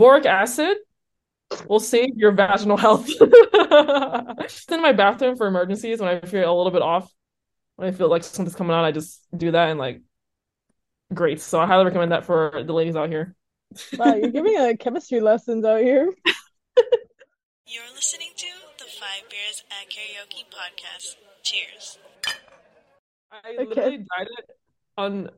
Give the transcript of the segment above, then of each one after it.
boric acid will save your vaginal health. it's in my bathroom for emergencies when I feel a little bit off. When I feel like something's coming out, I just do that and like great. So I highly recommend that for the ladies out here. Wow, you're giving a chemistry lessons out here. You're listening to the Five Beers at Karaoke podcast. Cheers. I Okay. literally died it on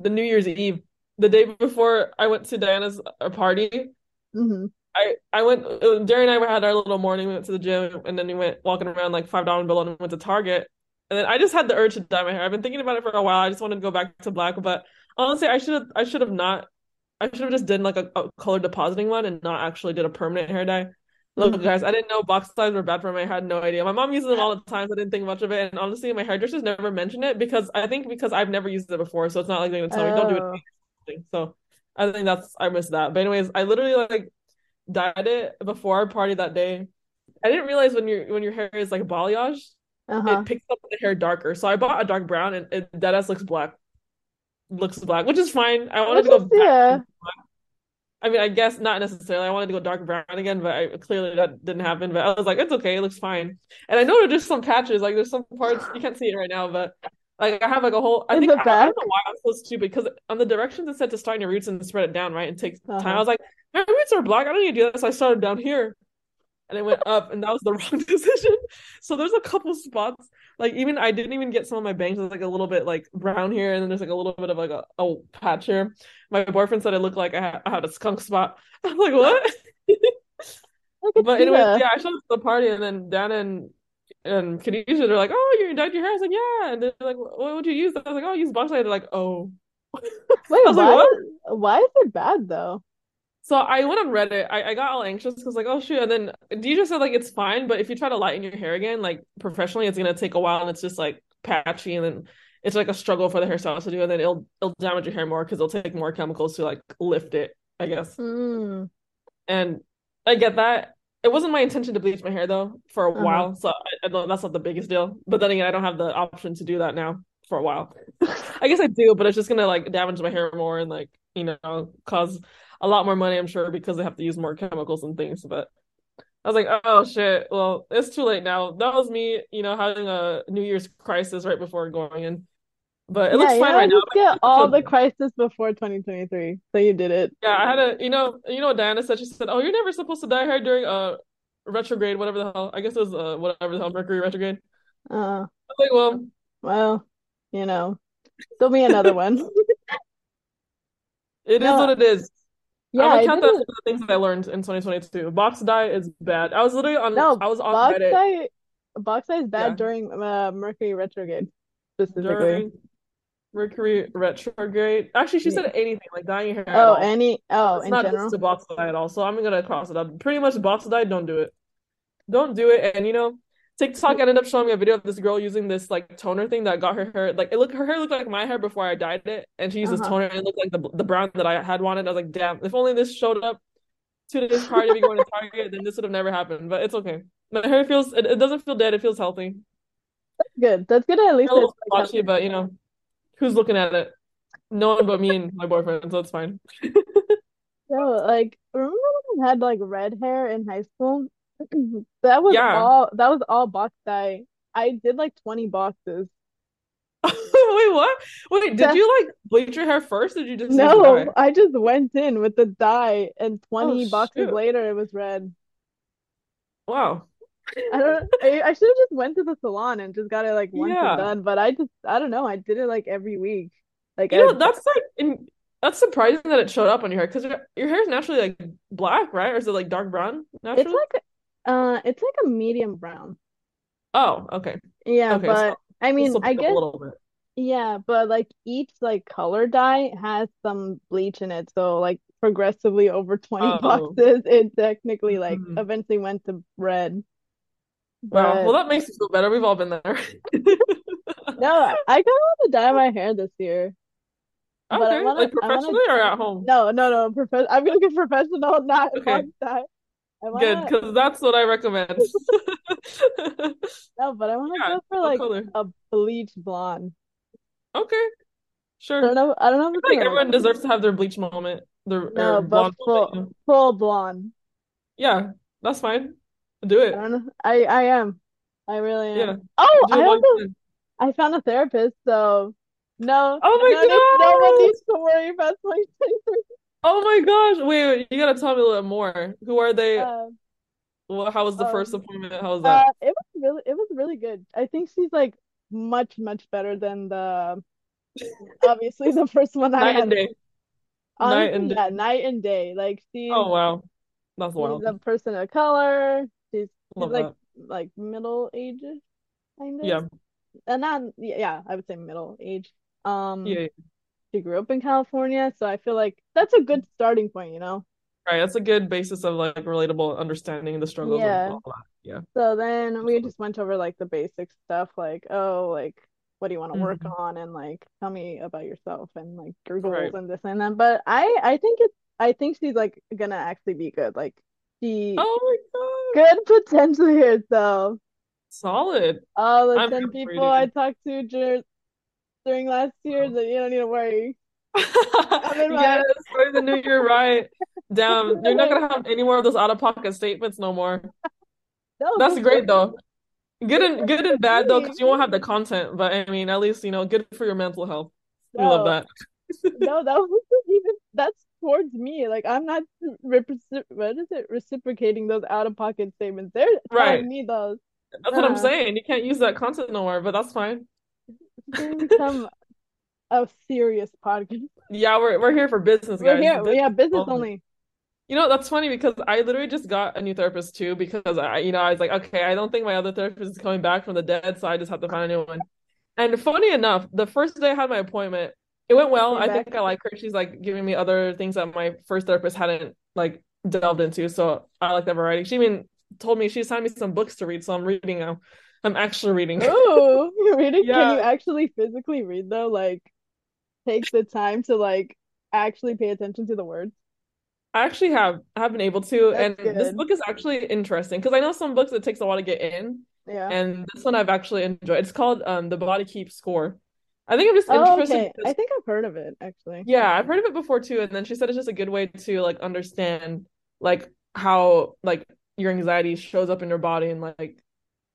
the New Year's Eve, the day before I went to Diana's uh, party. hmm I I went. uh, Darren and I had our little morning. We went to the gym, and then we went walking around like five dollar bill, and went to Target. And then I just had the urge to dye my hair. I've been thinking about it for a while. I just wanted to go back to black, but honestly, I should have. I should have not. I should have just done like a, a color depositing one and not actually did a permanent hair dye. Look, Mhm. guys, I didn't know box dyes were bad for me. I had no idea. My mom uses them all the time, so I didn't think much of it. And honestly, my hairdressers never mentioned it because I think because I've never used it before, so it's not like they're gonna tell me don't do it So I think that's I missed that. But anyways, I literally like dyed it before our party that day. I didn't realize when your when your hair is like balayage, Uh-huh. it picks up the hair darker. So I bought a dark brown and it deadass looks black. Looks black, which is fine. I wanted to go yeah. I mean, I guess not necessarily. I wanted to go dark brown again, but I clearly that didn't happen. But I was like, it's okay, it looks fine. And I know there's just some patches, like there's some parts you can't see it right now, but like I have like a whole. I In think the I, I don't know why I'm so stupid because on the directions it said to start in your roots and spread it down, right? And take time. Uh-huh. I was like, my roots are black. I don't need to do this. So I started down here, and it went up, and that was the wrong decision. So there's a couple spots, like even I didn't even get some of my bangs with like a little bit like brown here, and then there's like a little bit of like a, a patch here. My boyfriend said it looked like I had, I had a skunk spot. I'm like, what? But anyway, yeah, I showed up to the party, and then Dan and and Khadijah, they're like, "Oh, you dyed your hair?" I was like, "Yeah," and they're like, "What would you use?" I was like, "Oh, I use box dye." They're like, "Oh." Wait, I was like, why? "What?" is- Why is it bad though? So I went on Reddit. I, I got all anxious because like, oh shoot. And then Deidre said like it's fine, but if you try to lighten your hair again, like professionally, it's gonna take a while and it's just like patchy and then it's like a struggle for the hairstylist to do, and then it'll it'll damage your hair more because it'll take more chemicals to like lift it, I guess. Mm. And I get that. It wasn't my intention to bleach my hair though for a Uh-huh. while, so I, I don't, that's not the biggest deal. But then again, I don't have the option to do that now for a while. I guess I do, but it's just gonna like damage my hair more and like you know cause a lot more money, I'm sure, because they have to use more chemicals and things. But I was like, oh shit, well, it's too late now. That was me, you know, having a New Year's crisis right before going in. But it Yeah, looks fine know, right now. get all the crisis before 2023. So you did it. Yeah, I had a, you know, you know what Diana said? She said, "Oh, you're never supposed to dye hair during uh retrograde, whatever the hell. I guess it was uh whatever the hell Mercury retrograde." Uh, I was like, well, well, you know, there'll be another one. it is No, what it is. yeah, I count that as one of the things that I learned in 2022. Box dye is bad. I was literally on, No, I was on box Reddit dye, box dye is bad Yeah. during uh, Mercury retrograde specifically. during Mercury retrograde. Actually, she said anything like dyeing your hair Oh, any, oh, It's in not general. just to box dye at all. So I'm gonna cross it out. Pretty much box dye, don't do it. Don't do it. And you know, TikTok ended up showing me a video of this girl using this like toner thing that got her hair like it looked her hair looked like my hair before I dyed it, and she used this Uh-huh. toner and it looked like the the brown that I had wanted. I was like, damn, if only this showed up to this party to be going to Target, then this would have never happened. But it's okay. My hair feels it, it doesn't feel dead. It feels healthy. That's good. That's good. At least A little it's like splotchy, but you know, who's looking at it? No one but me and my boyfriend, so it's fine. No, like remember when I had like red hair in high school? That was Yeah. all that was all box dye. I did like 20 boxes. Wait, what? Wait, did That- you like bleach your hair first? Or did you just No. I just went in with the dye and 20 Oh, boxes shoot. later it was red. Wow. I don't I, I should have just went to the salon and just got it like once Yeah. and done, but I just I don't know, I did it like every week. Like You know, I- that's like in, that's surprising that it showed up on your hair because your, your hair is naturally like black, right? Or is it like dark brown it's naturally? like uh it's like a medium brown. Oh, okay. Yeah, Okay, but so I mean, I guess little bit. Yeah, but like each like color dye has some bleach in it. So like progressively over 20 Oh. boxes, it technically like Mhm. eventually went to red. Wow. But Well, that makes me feel better. We've all been there. no, I kind of want to dye my hair this year. But I Okay, wanna- like I wanna- professionally or at home? No, no, no, prof I'm gonna get professional, not Okay. dye. Good, wanna because that's what I recommend. no, but I wanna Yeah, go for like color? a bleach blonde. Okay, sure. I don't know. I don't know I like everyone deserves to have their bleach moment. Their No, but blonde full you- full blonde. Yeah, that's fine. Do I it. know. I I am. I really Yeah. am. Oh, Do I also time. I found a therapist, so no, Oh my no need, no one God. needs to worry about 2023. Oh my gosh. Wait, wait, you gotta tell me a little more. Who are they? Uh, Well, how was the first um, appointment? How was uh, that? it was really, it was really good. I think she's like much, much better than the obviously the first one I Night had. and day. Night Honestly, and day. yeah, night and day. Like she's Oh wow. That's wild. a person of color. Love like that. like middle ages, kind of. Yeah. And not yeah, I would say middle age. Um, Yeah. yeah. she grew up in California, so I feel like that's a good starting point, you know? Right. That's a good basis of like relatable understanding the struggles Yeah. and all that. Yeah. So then we just went over like the basic stuff, like, oh, like, what do you want to work Mhm. on? And like, tell me about yourself and like your goals Right. and this and that. But I, I think it's, I think she's like gonna actually be good. Like, she Oh my God. good potential here. So Solid. all the I'm 10 here people. I talked to dur during last year, oh. that you don't need to worry. Yes, starting the new year right. Damn, you're not gonna have any more of those out-of-pocket statements no more. That's great though. Good and good and bad though, because you won't have the content. But I mean, at least you know, good for your mental health. We love that. no, that wasn't even that's towards me. Like I'm not repre what is it? Reciprocating those out of pocket statements. They're Right. telling me those. That's what I'm saying. You can't use that content no more, but that's fine. Gonna a serious podcast. Yeah, we're we're here for business, We're guys. here, Business yeah, business only. only. You know, that's funny because I literally just got a new therapist too because I, you know, I was like, okay, I don't think my other therapist is coming back from the dead, so I just have to find a new one. And funny enough, the first day I had my appointment, it went well. I think I like her. She's like giving me other things that my first therapist hadn't like delved into, so I like that variety. She even told me she assigned me some books to read, so I'm reading now. I'm actually reading. Ooh, you're reading? Can you actually physically read though? Like take the time to like actually pay attention to the words. I actually have have been able to, That's and this book is actually interesting because I know some books it takes a while to get in. Yeah. and this one I've actually enjoyed. It's called um The Body Keeps Score. I think I'm just Oh, interested okay. I think I've heard of it actually. yeah, I've heard of it before too, and then she said it's just a good way to like understand like how like your anxiety shows up in your body and like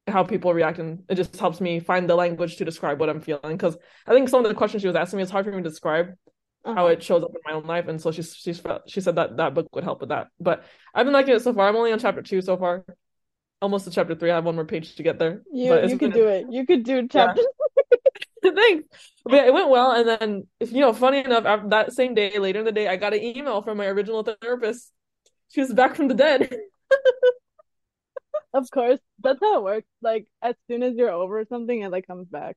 how people react, and it just helps me find the language to describe what I'm feeling. Because I think some of the questions she was asking me, it's hard for me to describe how Uh-huh. it shows up in my own life, and so she felt she said that that book would help with that. But I've been liking it so far. I'm only on chapter two so far, almost to chapter three. I have one more page to get there, You you could do it. You could do chapters. Thanks. But yeah, it went well. And then, if you know, funny enough, after that same day, later in the day, I got an email from my original therapist. She was back from the dead. Of course, that's how it works. Like as soon as you're over something, it like comes back.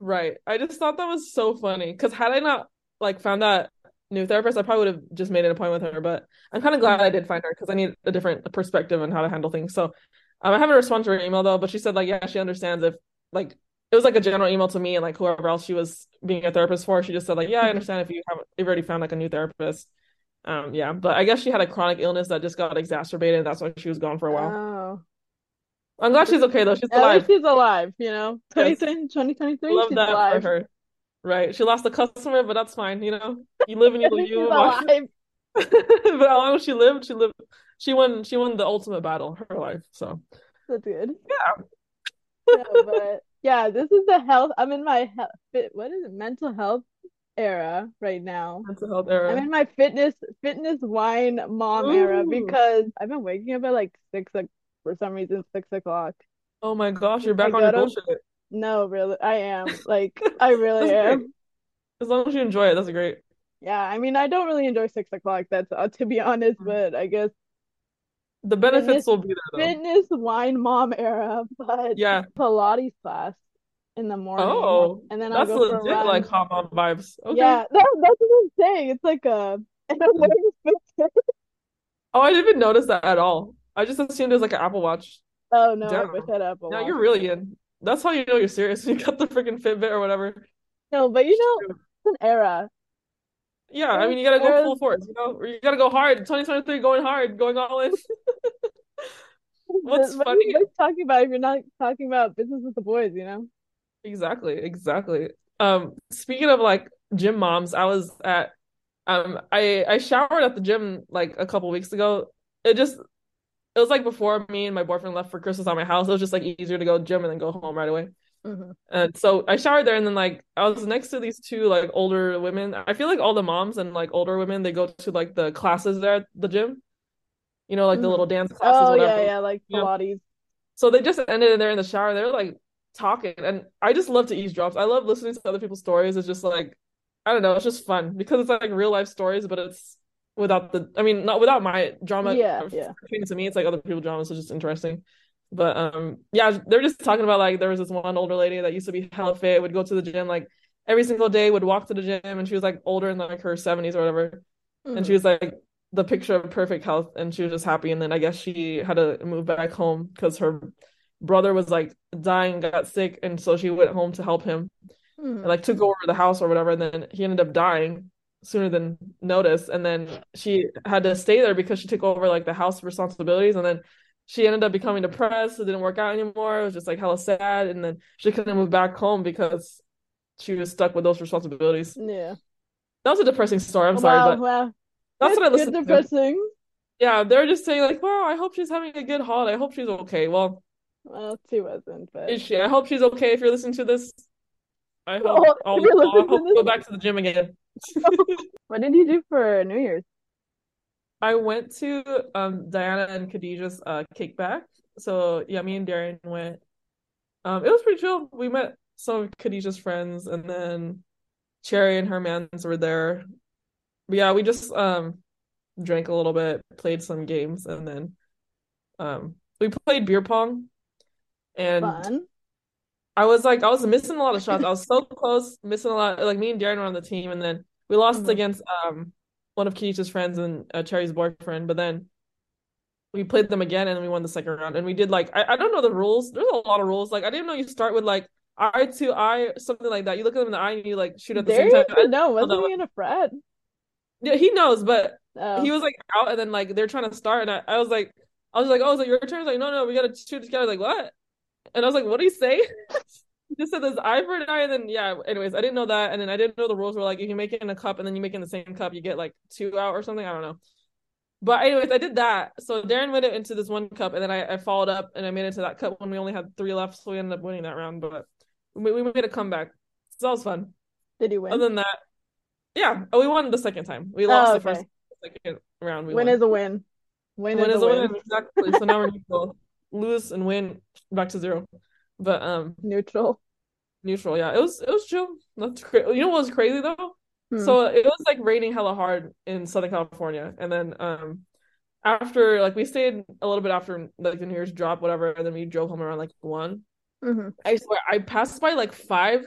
Right. I just thought that was so funny. Because had I not like found that new therapist, I probably would have just made an appointment with her. But I'm kind of glad I did find her because I need a different perspective on how to handle things. So um, I haven't responded to her email though, but she said like, yeah, she understands if like it was like a general email to me and like whoever else she was being a therapist for. She just said like, yeah, I understand if you have you've already found like a new therapist. Um, yeah, but I guess she had a chronic illness that just got exacerbated, and that's why she was gone for a while. Oh, I'm glad she's okay though. She's at alive. she's alive, you know. Yes. 2020, 2023, Love she's that alive. for her. Right. She lost a customer, but that's fine. You know, you live and you She's you alive. but how long she lived, she lived. She won. She won the ultimate battle, her life. So That's good. yeah. No, but yeah, this is the health. I'm in my health, fit, what is it? Mental health era right now. mental health era. I'm in my fitness fitness wine mom era because I've been waking up at like six o- for some reason six o'clock. Oh my gosh, you're I back on your bullshit. No, really, I am. Like, I really am. great. As long as you enjoy it, that's great. Yeah, I mean, I don't really enjoy six o'clock. That's uh, to be honest, Mm. but I guess The benefits Fitness- will be there though. fitness wine mom era. But Yeah. Pilates class in the morning, Oh, and then I'll that's go for a legit run. like hot mom vibes. Okay. Yeah, that, that's what I'm saying. It's like a. Oh, I didn't even notice that at all. I just assumed it was like an Apple Watch. Oh no, I Damn. wish I had Apple Now Watch. you're really in. That's how you know you're serious. You got the freaking Fitbit or whatever. No, but you know, it's an era. Yeah, I mean you gotta go full force, you know, you gotta go hard. 2023 going hard, going all in. What's What are you funny- guys talking about if you're not talking about business with the boys, you know? Exactly, exactly. Um, speaking of like gym moms, I was at Um, I I showered at the gym like a couple weeks ago. It just it was like before me and my boyfriend left for Christmas at my house. It was just like easier to go to gym and then go home right away. Mhm. And so I showered there, and then like I was next to these two like older women. I feel like all the moms and like older women they go to like the classes there at the gym. You know, like the Mhm. little dance classes, Oh yeah, whatever. yeah, like Yeah. Pilates. So they just ended there in the shower. They're like talking, and I just love to eavesdrop. I love listening to other people's stories. It's just like I don't know, it's just fun because it's like real life stories, but it's without the. I mean, not without my drama. Yeah, yeah. To me, it's like other people's drama, so it's just interesting. But um, yeah, they're just talking about like there was this one older lady that used to be hella fit, would go to the gym like every single day, would walk to the gym, and she was like older in like her seventies or whatever, and she Mhm. was like the picture of perfect health and she was just happy. And then I guess she had to move back home because her brother was like dying got sick and so she went home to help him. And Mhm. like took over the house or whatever and then he ended up dying sooner than notice, and then she had to stay there because she took over like the house responsibilities. And then she ended up becoming depressed it didn't work out anymore it was just like hella sad and then she couldn't move back home because she was stuck with those responsibilities Yeah. that was a depressing story I'm Oh, sorry wow, but wow. that's Good, what I good listened to depressing. yeah, they're just saying like, "Wow, I hope she's having a good holiday. I hope she's okay." Well, Well, she wasn't, but is she? I hope she's okay. If you're listening to this, I hope Oh, I'll, I'll listening to hope this- go back to the gym again. what did you do for New Year's? I went to um Diana and Khadijah's uh kickback. So yeah, me and Darren went. Um, it was pretty chill. We met some of Khadijah's friends, and then Cherry and her mans were there. But yeah, we just um drank a little bit, played some games, and then um we played beer pong. And Fun. I was like, I was missing a lot of shots. I was so close, missing a lot. Like me and Darren were on the team, and then we lost Mhm. against um one of Keisha's friends and uh, Cherry's boyfriend. But then we played them again, and we won the second round. And we did like I, I don't know the rules. There's a lot of rules. Like I didn't know you start with like eye to eye, something like that. You look at them in the eye and you like shoot at the same time. I should know. Wasn't he in a frat? Yeah, he knows, but Oh. he was like out, and then like they're trying to start, and I, I was like, I was like, oh, is it your turn? He's like, no, no, we gotta shoot together. I was like, what? And I was like, what do you say? Just said there's eye for an eye, and then yeah. Anyways, I didn't know that, and then I didn't know the rules were like if you make it in a cup and then you make it in the same cup, you get like two out or something. I don't know. But anyways, I did that. So Darren went it into this one cup, and then I, I followed up and I made it to that cup when we only had three left, so we ended up winning that round. But we, we made a comeback. So that was fun. Did he win? Other than that, yeah, oh, we won the second time. We lost Oh, the first second round. We Win won. is a win. Win Win is is a win. win, exactly. So now we're neutral. Lose and win, back to zero. But um, Neutral. neutral. Yeah, it was it was chill. That's cra- You know what was crazy though? Hmm. So it was like raining hella hard in Southern California, and then um, after like we stayed a little bit after like the New Year's drop, whatever, and then we drove home around like one. Mhm. I swear I passed by like five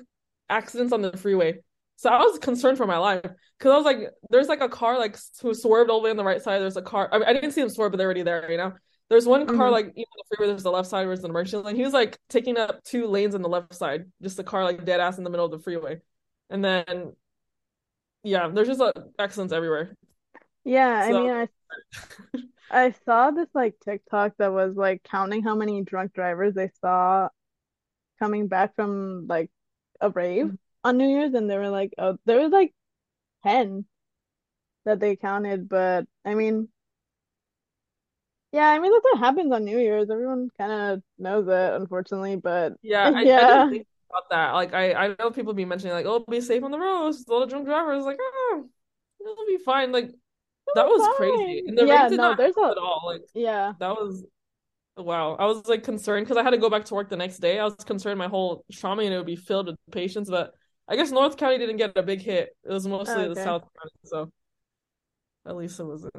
accidents on the freeway. So I was concerned for my life because I was like, there's like a car like who swerved all the way on the right side. There's a car. I, mean, I didn't see them swerve, but they're already there, you know. There's one car Mhm. like even on the freeway. There's the left side where it's the emergency lane. He was like taking up two lanes on the left side, just a car like dead ass in the middle of the freeway. And then, yeah, there's just like accidents everywhere. Yeah, I mean, I I saw this like TikTok that was like counting how many drunk drivers they saw coming back from like a rave Mm-hmm. on New Year's, and they were like, oh, there was like 10 that they counted, but I mean, yeah, I mean, that's what happens on New Year's. Everyone kind of knows it, unfortunately, but Yeah, I, Yeah. think about that. Like I, I know people be mentioning like, oh, be safe on the roads. A lot of drunk drivers. Like, oh, it'll be fine. Like that was crazy. And the Yeah, did no, not there's help a- at all. Like yeah, that was wow. I was like concerned because I had to go back to work the next day. I was concerned my whole trauma unit would be filled with patients, but I guess North County didn't get a big hit. It was mostly oh, the Okay. South County, so at least it wasn't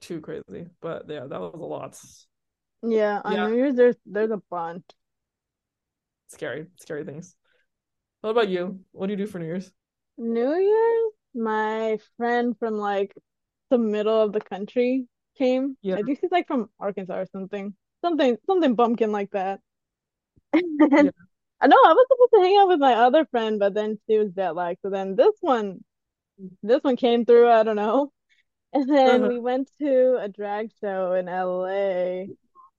too crazy. But yeah, that was a lot. yeah, on Yeah. New Year's there's there's a bunch. Scary, scary things. What about you? What do you do for New Year's? New Year's, my friend from like the middle of the country came. Yeah. I think she's like from Arkansas or something. Something something bumpkin like that. Yeah. I know I was supposed to hang out with my other friend, but then she was jet lagged. So then this one this one came through, I don't know. And then Uh-huh. we went to a drag show in LA.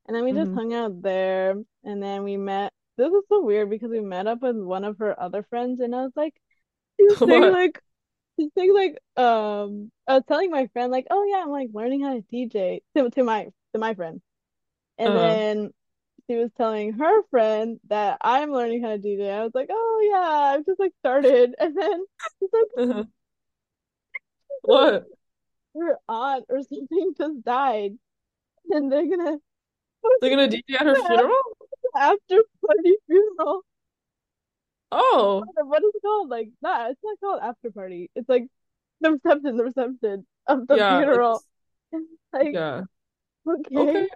And then we just Mhm. hung out there. And then we met. This is so weird because we met up with one of her other friends, and I was like, she was saying like this thing like um I was telling my friend like, oh yeah, I'm like learning how to DJ to, to my to my friend. And Uh, then she was telling her friend that I'm learning how to DJ. I was like, oh yeah, I've just like started. And then she's like uh What? Her aunt or something just died. And they're gonna They're gonna DJ at her funeral? after party funeral. Oh, What is it called? Like, not it's not called after party. It's like the reception, the reception of the yeah, funeral. Like, yeah. okay, Okay,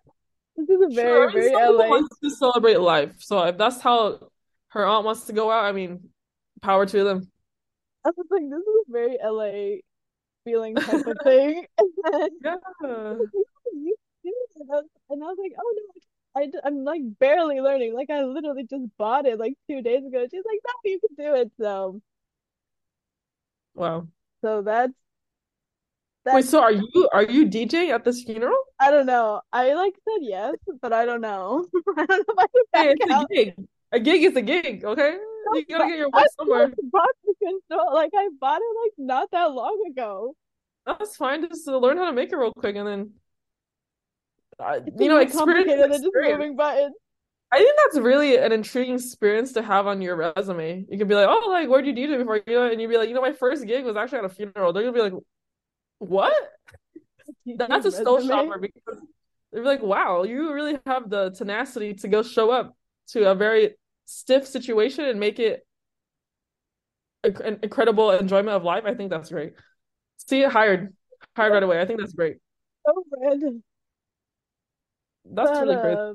this is a sure. very, I very LA. want to celebrate life, so if that's how her aunt wants to go out, I mean, power to them. I was like, this is a very LA feeling type of thing. And then Yeah. you do. And I was, and I was like, oh no, I, I'm like barely learning. Like I literally just bought it like two days ago. She's like, no, you can do it. So, Wow. so that's Wait, so are you are you DJ at this funeral? I don't know. I like said yes, but I don't know. I don't know if I can Hey, it's a gig. A gig is a gig, okay? You gotta get your I somewhere. bought the control. Like I bought it like not that long ago. That's fine. Just to learn how to make it real quick and then uh, you know, experience just moving buttons. I think that's really an intriguing experience to have on your resume. You could be like, oh, like, where'd you do it before? You know, and you'd be like, you know, my first gig was actually at a funeral. They're gonna be like, what? That's a soul Resume. shopper because they're like, wow, you really have the tenacity to go show up to a very stiff situation and make it an incredible enjoyment of life. I think that's great. See it hired, hired right away. I think that's great. So random. That's But really crazy. uh,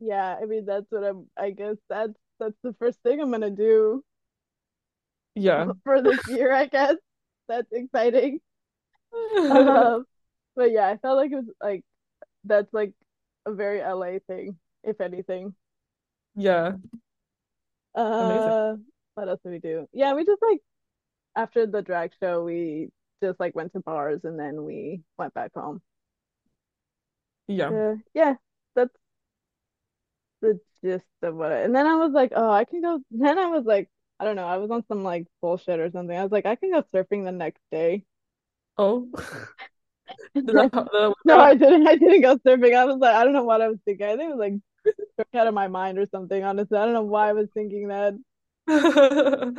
yeah, I mean that's what I'm. I guess that's that's the first thing I'm gonna do Yeah. for this year. I guess that's exciting. Um, but yeah, I felt like it was like that's like a very LA thing, if anything. Yeah. Uh, what else did we do? Yeah, we just like after the drag show, we just like went to bars and then we went back home. Yeah. Uh, yeah, that's the gist of what. I, and then I was like, oh, I can go. Then I was like, I don't know, I was on some like bullshit or something. I was like, I can go surfing the next day. Oh. Did then, that, that no, I didn't. I didn't go surfing. I was like, I don't know what I was thinking. I think it was like out of my mind or something. Honestly, I don't know why I was thinking that.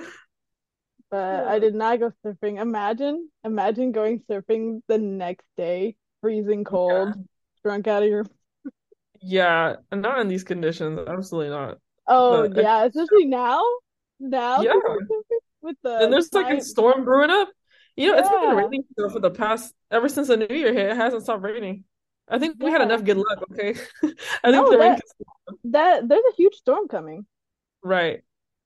But I did not go surfing. Imagine, imagine going surfing the next day, freezing cold, drunk out of your. Yeah, and not in these conditions. Absolutely not. Oh But yeah, especially now. Now yeah, to go surfing with and there's like a storm brewing up. You know, it's been raining for the past ever since the new year hit. It hasn't stopped raining. I think we had enough good luck, okay? I think No, the rain that that there's a huge storm coming. right.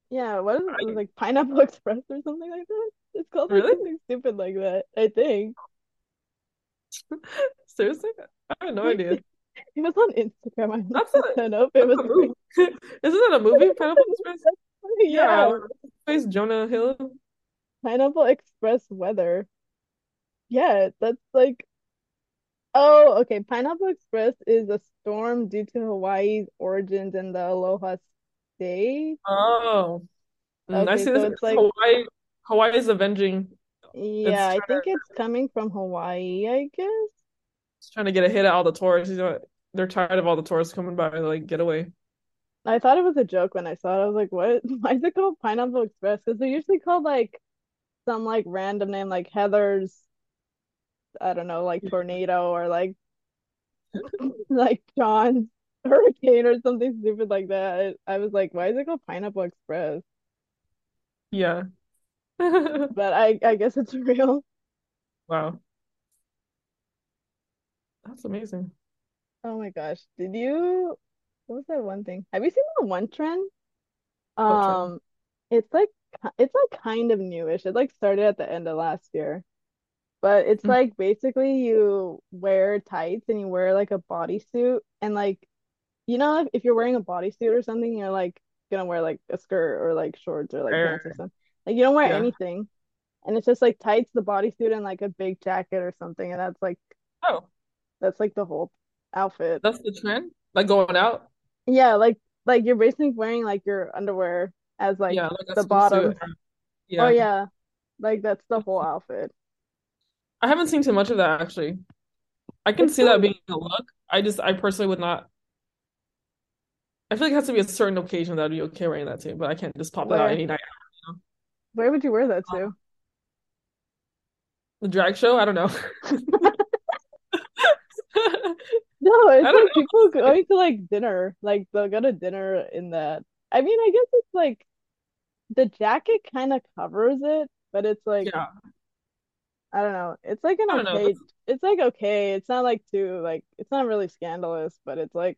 Yeah, what is it? It like Pineapple Express or something like that. It's called like really? something stupid like that, I think. Seriously? I have no idea. It was on Instagram. I That's looked a it up. It was a movie. Isn't that a movie, Pineapple Express? yeah, Yeah, Jonah Hill. Pineapple Express weather. Yeah, that's like oh, okay. Pineapple Express is a storm due to Hawaii's origins in the Aloha State. Oh, mm, I Okay, see so this. it's like Hawaii. Hawaii is avenging. yeah, I think to it's coming from Hawaii, I guess. it's trying to get a hit at all the tourists. You know, they're tired of all the tourists coming by. Like, get away. I thought it was a joke when I saw it. I was like, what? Why is it called Pineapple Express? Because they're usually called like some like random name like Heather's, I don't know, like tornado or like like John's hurricane or something stupid like that. I, I was like, why is it called Pineapple Express? Yeah. But I I guess it's real. Wow, that's amazing. Oh my gosh. Did you what was that one thing? Have you seen that one trend? What trend? Um, it's like it's like kind of newish. It like started at the end of last year. But it's Mm. like basically you wear tights and you wear like a bodysuit and like you know if, if you're wearing a bodysuit or something, you're like gonna wear like a skirt or like shorts or like pants or something. Like you don't wear Yeah. anything. And it's just like tights, the bodysuit, and like a big jacket or something. And that's like Oh, that's like the whole outfit. that's the trend? Like going out? Yeah, like like you're basically wearing like your underwear as like Yeah, like the bottom Oh Yeah. yeah. Like that's the whole outfit. I haven't seen too much of that actually. I can It's see that being a look. I just I personally would not. I feel like it has to be a certain occasion that would be okay wearing that too, but I can't just pop that out where any night. You where would you wear that know? to? Um, the drag show? I don't know. No, it's like people going to like dinner. Like they'll go to dinner in that. I mean, I guess it's like the jacket kind of covers it, but it's like Yeah, I don't know. It's like an don't know. It's like okay. It's not like too like it's not really scandalous, but it's like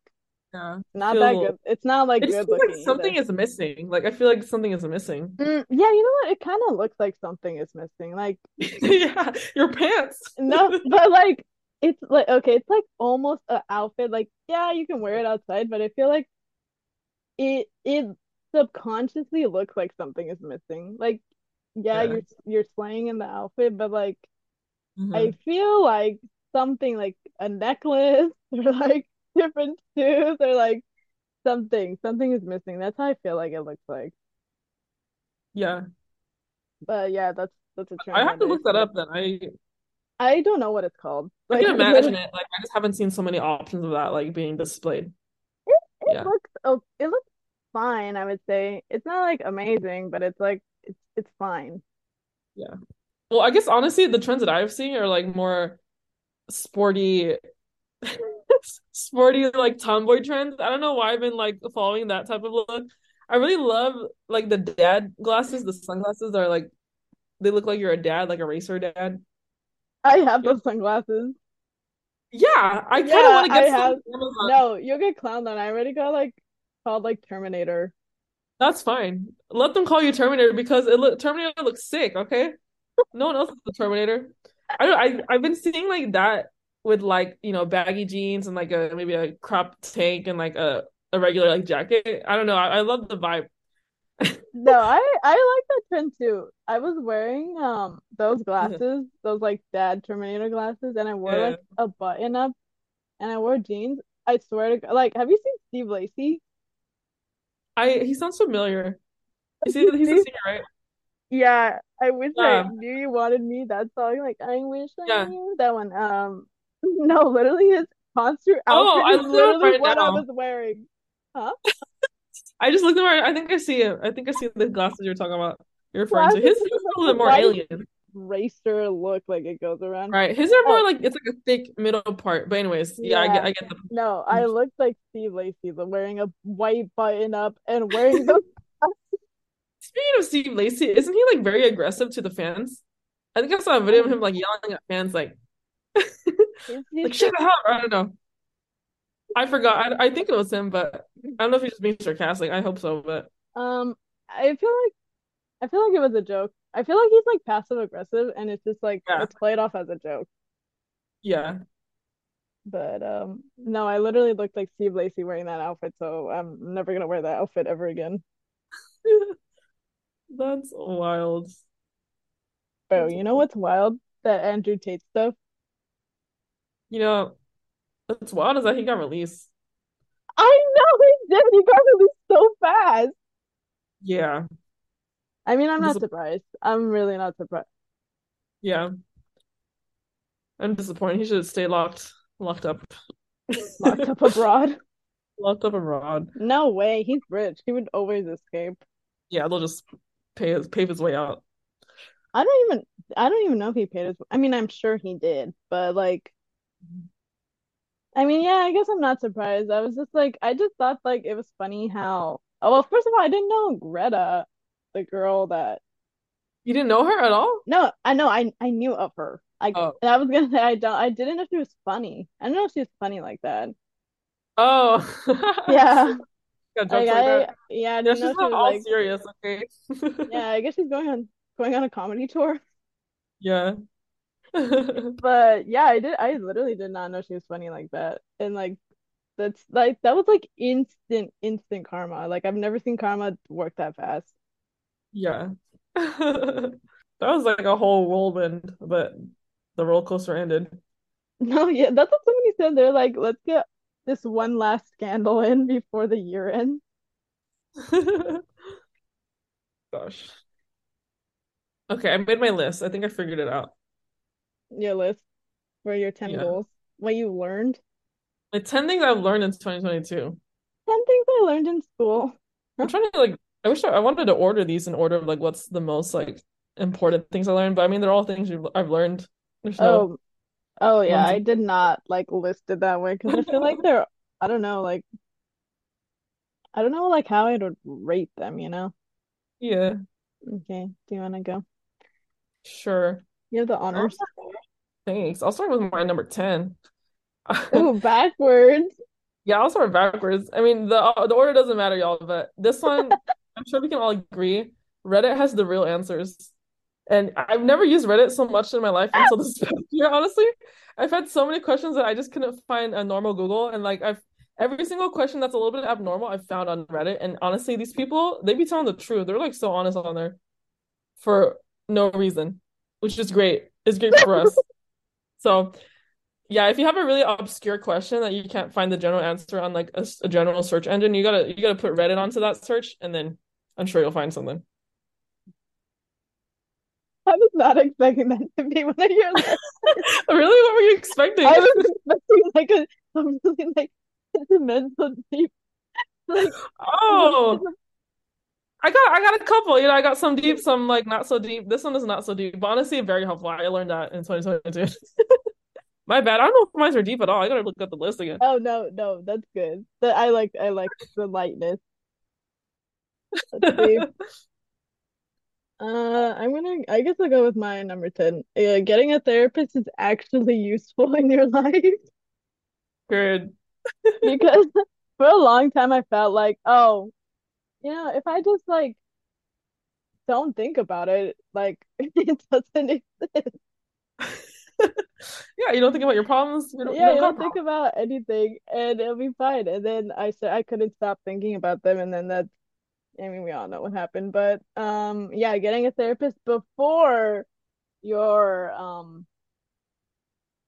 yeah, not that good. It's not like It good feels like something either. is missing. Like I feel like something is missing. Mm, yeah, you know what? It kind of looks like something is missing. Like Yeah, your pants. no, but like it's like okay, it's like almost an outfit. Like yeah, you can wear it outside, but I feel like it it subconsciously looks like something is missing. Like yeah, Yeah. you're you're slaying in the outfit, but like I hmm feel like something like a necklace or like different shoes or like something something is missing. That's how I feel like it looks like. Yeah. But yeah, that's that's a trend I have to look that up then. I I don't know what it's called. I can imagine it. Like I just haven't seen so many options of that like being displayed. it, it Yeah. looks oh it looks fine, I would say. It's not like amazing, but it's like it's it's fine. Yeah. Well, I guess honestly, the trends that I've seen are like more sporty, sporty like tomboy trends. I don't know why I've been like following that type of look. I really love like the dad glasses, the sunglasses are like they look like you're a dad, like a racer dad. I have those sunglasses. yeah, I kind of Yeah, want to I get some have. No, you'll get clowned on. I already got like called like Terminator. That's fine. Let them call you Terminator because it look Terminator looks sick, okay? No one else is the Terminator. I don't I I've been seeing like that with like, you know, baggy jeans and like a maybe a crop tank and like a a regular like jacket. I don't know. I, I love the vibe. No, I I like that trend too. I was wearing um those glasses, those like dad Terminator glasses, and I wore Yeah. like a button up and I wore jeans. I swear to God, like, have you seen Steve Lacy? I he sounds familiar. Is he he's Steve, singer, right? yeah, I wish I Yeah. knew you wanted me. That song, like, I wish I Yeah. knew that one. Um, no, literally his concert Oh, outfit I is at him literally what I was wearing. Huh? I just looked at him. I think I see him. I think I see the glasses you're talking about. You're referring to. Glasses His with feels a little bit more alien. Racer look, like it goes around. Right. His are more Oh, like it's like a thick middle part. But anyways, yeah, I get yeah. I get the No, I looked like Steve Lacy, wearing a white button up and wearing those. Speaking of Steve Lacy, isn't he like very aggressive to the fans? I think I saw a video of him like yelling at fans like like shut up. I don't know. I forgot. I, I think it was him, but I don't know if he's just being sarcastic. I hope so, but um. I feel like I feel like it was a joke. I feel like he's like passive aggressive, and it's just like yeah. it's played off as a joke. Yeah. But um, no, I literally looked like Steve Lacy wearing that outfit, so I'm never gonna wear that outfit ever again. That's wild. Bro, you know what's wild? That Andrew Tate stuff. You know, what's wild is that he got released. I know he did. He got released so fast. Yeah. I mean, I'm not surprised. I'm really not surprised. yeah. I'm disappointed. He should stay locked locked up. Locked up abroad. Locked up abroad. No way. He's rich. He would always escape. Yeah, they'll just pay his pave his way out. I don't even. I don't even know if he paid his. I mean, I'm sure he did, but like, I mean, yeah. I guess I'm not surprised. I was just like, I just thought like it was funny how. Oh well, first of all, I didn't know Greta, the girl that. You didn't know her at all? No, I know. I I knew of her. I Oh. I was gonna say I don't. I didn't know she was funny. I don't know if she was funny like that. Oh. Yeah. Got Like I yeah, I Yeah, she's not all like serious, okay? yeah, I guess she's going on going on a comedy tour. Yeah. But yeah, I did I literally did not know she was funny like that. And like that's like that was like instant instant karma. Like I've never seen karma work that fast. Yeah. That was like a whole whirlwind, but the roller coaster ended. No, yeah, that's what somebody said. They're like, let's get this one last scandal in before the year ends. Gosh. Okay, I made my list. I think I figured it out. Your list for your 10 Yeah. goals. What you learned. The 10 things I've learned in 2022. 10 things I learned in school. I'm trying to like I wish I, I wanted to order these in order of like what's the most like important things I learned, but I mean they're all things you've, I've learned. There's no Oh, oh yeah. I did not like list it that way because I feel like they're, I don't know, like I don't know like how I would rate them, you know? Yeah, Okay, do you want to go? sure. You have the Oh, honors. Ah, thanks. I'll start with my number 10. Ooh, backwards. Yeah, I'll start backwards. I mean, the the order doesn't matter, y'all, but this one, I'm sure we can all agree, Reddit has the real answers. And I've never used Reddit so much in my life until this past year, honestly. I've had so many questions that I just couldn't find a normal Google. And like I've every single question that's a little bit abnormal, I've found on Reddit. And honestly, these people, they be telling the truth. They're like so honest on there for no reason, which is great. It's great for us. So yeah, if you have a really obscure question that you can't find the general answer on like a general search engine, you gotta you gotta put Reddit onto that search, and then I'm sure you'll find something. I was not expecting that to be one of your lists. Really? What were you expecting? I was expecting like a, really like sentimental deep like Oh, I got I got a couple. You know, I got some deep, some like not so deep. This one is not so deep, but honestly, very helpful. I learned that in 2022. My bad. I don't know if mine are deep at all. I gotta look at the list again. oh no no that's good. That I like I like the lightness. Let's see. Uh, I'm gonna, I guess I'll go with my number 10. Uh, getting a therapist is actually useful in your life Good. because for a long time I felt like, oh, you know, if I just like don't think about it, like it doesn't exist. Yeah, you don't think about your problems. You don't, you Yeah, don't you don't think about anything and it'll be fine. And then I said I couldn't stop thinking about them, and then that's, I mean, we all know what happened. But um, yeah, getting a therapist before your um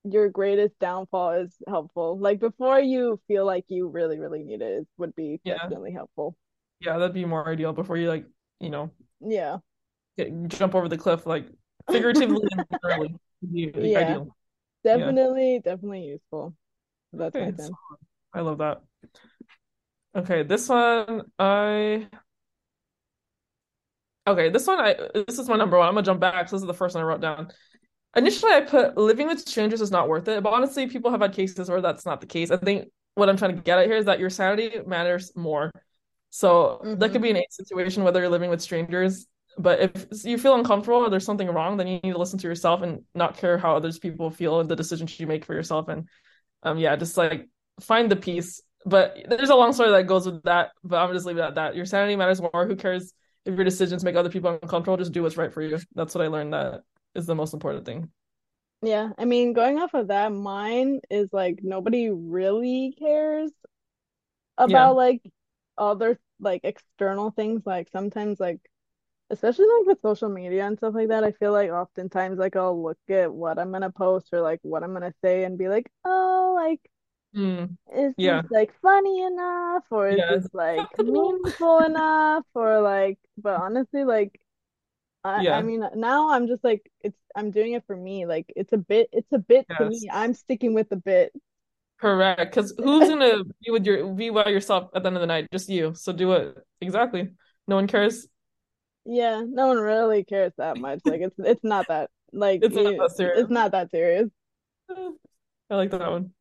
your greatest downfall is helpful. Like before you feel like you really, really need it, it would be Yeah, definitely helpful. yeah, that'd be more ideal before you like, you know, Yeah. get, jump over the cliff, like figuratively and literally. would be the Yeah. ideal. Yeah. Definitely, definitely useful. That's my Okay, 10. so I love that. Okay, this one I okay, this one I this is my number one. I'm gonna jump back. So this is the first one I wrote down. Initially, I put living with strangers is not worth it, but honestly, people have had cases where that's not the case. I think what I'm trying to get at here is that your sanity matters more. So that could be an a situation whether you're living with strangers, but if you feel uncomfortable or there's something wrong, then you need to listen to yourself and not care how others people feel and the decisions you make for yourself. And um, yeah, just like find the peace. But there's a long story that goes with that, but I'm just leave it at that. Your sanity matters more. Who cares if your decisions make other people uncomfortable? Just do what's right for you. That's what I learned that is the most important thing. Yeah, I mean, going off of that, mine is like nobody really cares Yeah. about like other like external things. Like sometimes like especially like with social media and stuff like that, I feel like oftentimes like I'll look at what I'm gonna post or like what I'm gonna say and be like, oh, like Mm, is yeah. this like funny enough or is this like meaningful enough or like but honestly like I I Yeah. mean now I'm just like it's I'm doing it for me like it's a bit it's a bit to me I'm sticking with the bit Correct. Because who's gonna be with your be by yourself at the end of the night? Just you. So do it. Exactly. No one cares. yeah no one really cares that much like it's it's not that like It's not it, that it's serious. not that serious I like that one.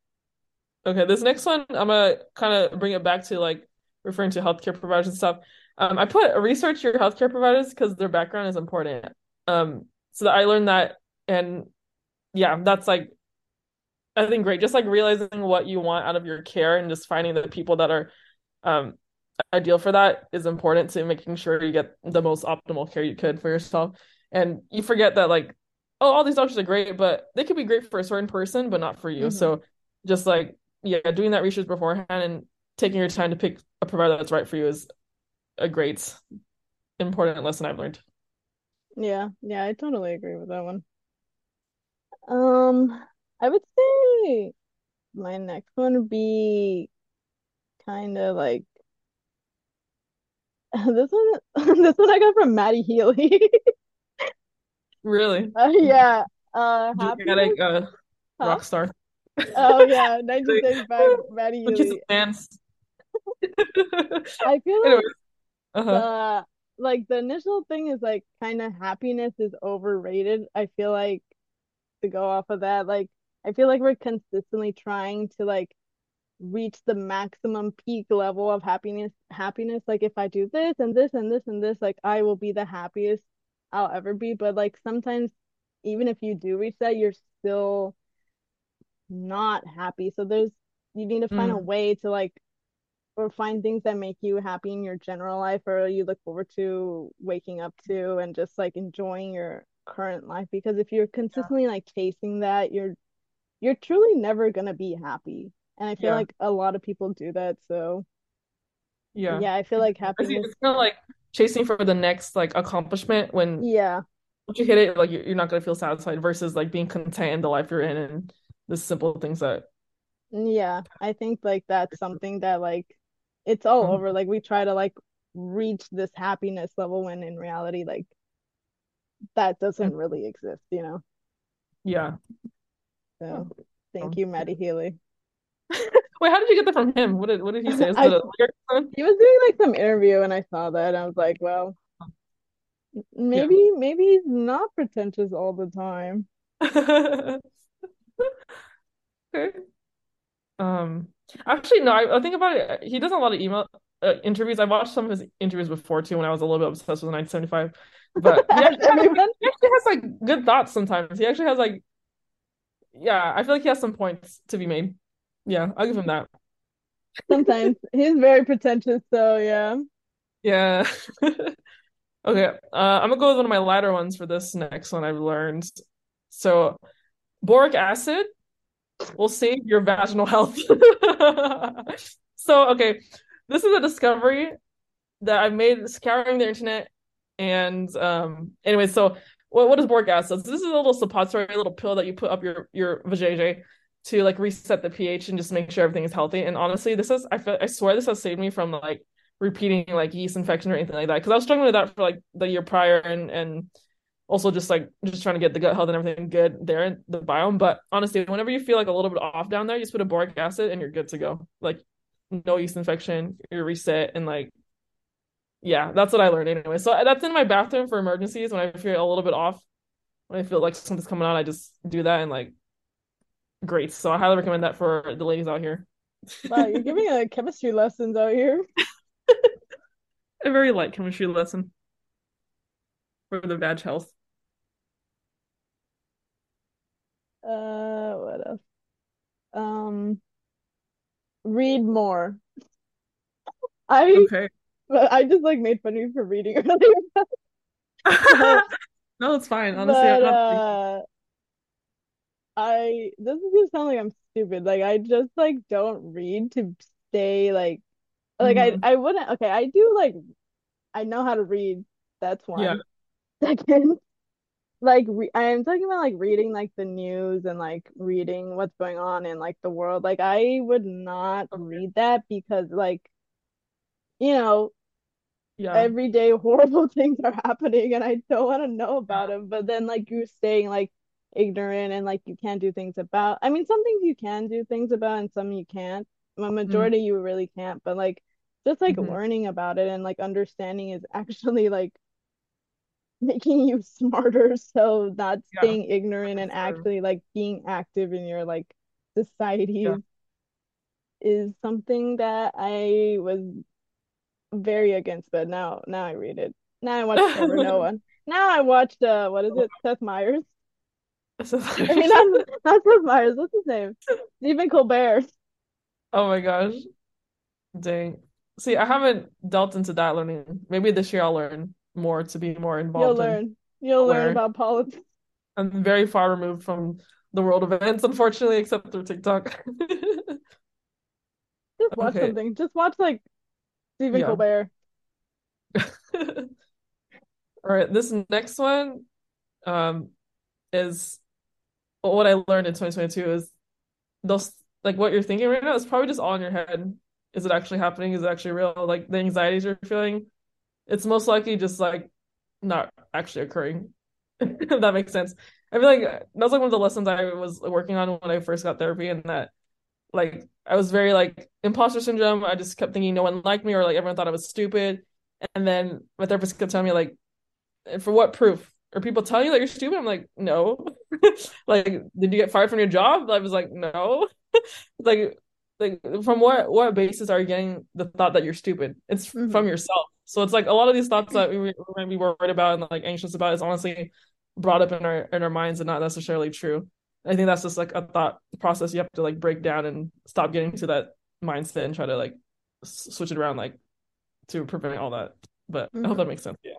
Okay, this next one, I'm gonna kind of bring it back to like referring to healthcare providers and stuff. Um, I put research your healthcare providers because their background is important. Um, so that I learned that, and yeah, that's like I think great. Just like realizing what you want out of your care and just finding the people that are um ideal for that is important to making sure you get the most optimal care you could for yourself. And you forget that like, oh, all these doctors are great, but they could be great for a certain person, but not for you. hmm So just like, yeah, doing that research beforehand and taking your time to pick a provider that's right for you is a great, important lesson I've learned. yeah yeah I totally agree with that one um I would say my next one would be kind of like this one this one I got from Matty Healy Really? Uh, yeah. Uh, happiness. Uh Huh? rock star. Oh yeah, 1935, Matty Who kisses Healy. I feel like uh-huh. the like the initial thing is like kind of happiness is overrated. I feel like to go off of that, like I feel like we're consistently trying to like reach the maximum peak level of happiness happiness. Like if I do this and this and this and this, like I will be the happiest I'll ever be. But like sometimes even if you do reach that, you're still not happy. So there's you need to find a Mm, way to like or find things that make you happy in your general life or you look forward to waking up to and just like enjoying your current life. Because if you're consistently like chasing that you're you're truly never gonna be happy. And I feel yeah, like a lot of people do that. So yeah. yeah I feel like happiness it's kind of like chasing for the next like accomplishment when yeah. once you hit it, like you're, you're not gonna feel satisfied versus like being content in the life you're in and the simple things that yeah I think like that's something that like it's all Mhm. over like we try to like reach this happiness level when in reality like that doesn't really exist you know yeah. so thank you Matty Healy Wait, how did you get that from him? What did what did he say? I he was doing like some interview and I saw that and I was like, well, Yeah. maybe maybe he's not pretentious all the time. Okay. Um, actually, no, I, I think about it. He does a lot of email uh, interviews. I watched some of his interviews before too when I was a little bit obsessed with 1975. But he actually has, he actually has like good thoughts sometimes. He actually has like, yeah, I feel like he has some points to be made. Yeah, I'll give him that. sometimes he's very pretentious, so yeah. Yeah. Okay, uh, I'm gonna go with one of my lighter ones for this next one I've learned. So, boric acid will save your vaginal health. So, okay, this is a discovery that I made scouring the internet. And um, anyway, so what what is boric acid? So this is a little suppository, a little pill that you put up your your vajayjay to like reset the pH and just make sure everything is healthy. And honestly, this is I feel I swear this has saved me from like repeating like yeast infection or anything like that. Because I was struggling with that for like the year prior and and also just like just trying to get the gut health and everything good there in the biome. But honestly, whenever you feel like a little bit off down there, you just put a boric acid and you're good to go. Like no yeast infection, you're reset and like yeah, that's what I learned anyway. So uh, that's in my bathroom for emergencies when I feel a little bit off. When I feel like something's coming on, I just do that and like great. So I highly recommend that for the ladies out here. Wow, you're giving a chemistry lessons out here. A very light chemistry lesson for the badge health. Uh, what else? Um, read more. I Okay. I just like made fun of you for reading earlier, but No, it's fine. Honestly, I'm but uh. I this is gonna sound like I'm stupid. Like I just like don't read to stay like like I Mhm. I wouldn't okay, I do like I know how to read. That's Yeah. one. Second, like re I'm talking about like reading like the news and like reading what's going on in like the world. Like I would not Okay. read that because like you know Yeah. every day horrible things are happening and I don't want to know about them. But then like you're staying like ignorant and like you can't do things about. I mean, some things you can do things about and some you can't. A Mm-hmm. majority you really can't. But like just like Mm-hmm. learning about it and like understanding is actually like making you smarter. So that's Yeah. staying ignorant and actually like being active in your like Yeah. society is something that I was very against, but now now I read it. Now I watch Trevor Noah. Now I watched uh what is it? Seth Meyers. So I mean not not Seth Meyers, what's his name? Stephen Colbert. Oh my gosh. Dang. See, I haven't delved into that learning. Maybe this year I'll learn more to be more involved. You'll in learn. You'll learn about politics. I'm very far removed from the world events, unfortunately, except through TikTok. Just watch Okay. something. Just watch like Stephen Yeah. Colbert. All right, this next one um is what I learned in 2022 is those like what you're thinking right now is probably just all in your head. Is it actually happening? Is it actually real? Like the anxieties you're feeling, it's most likely just like not actually occurring. if that makes sense. I feel like that's like one of the lessons I was working on when I first got therapy, and that like I was very like imposter syndrome. I just kept thinking no one liked me or like everyone thought I was stupid. And then my therapist kept telling me like, for what proof? Are people telling you that you're stupid? I'm like, no. like, did you get fired from your job? I was like, no. like, like from what what basis are you getting the thought that you're stupid? It's from mm-hmm. yourself. So it's like a lot of these thoughts that we, we might be worried about and like anxious about is honestly brought up in our in our minds and not necessarily true. I think that's just like a thought process you have to like break down and stop getting to that mindset and try to like s- switch it around like to prevent all that. But I hope that Mhm. makes sense. Yeah.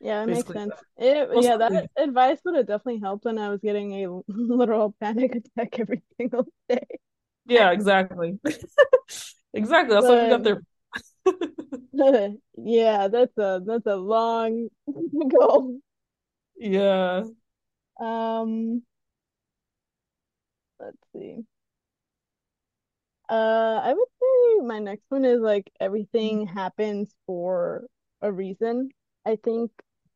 Yeah, it makes Basically sense. It, Well, yeah, that advice would have definitely helped when I was getting a literal panic attack every single day. Yeah, exactly. Exactly. That's why we got there. Yeah, that's a that's a long goal. Yeah. Um, let's see. Uh, I would say my next one is like everything happens for a reason. I think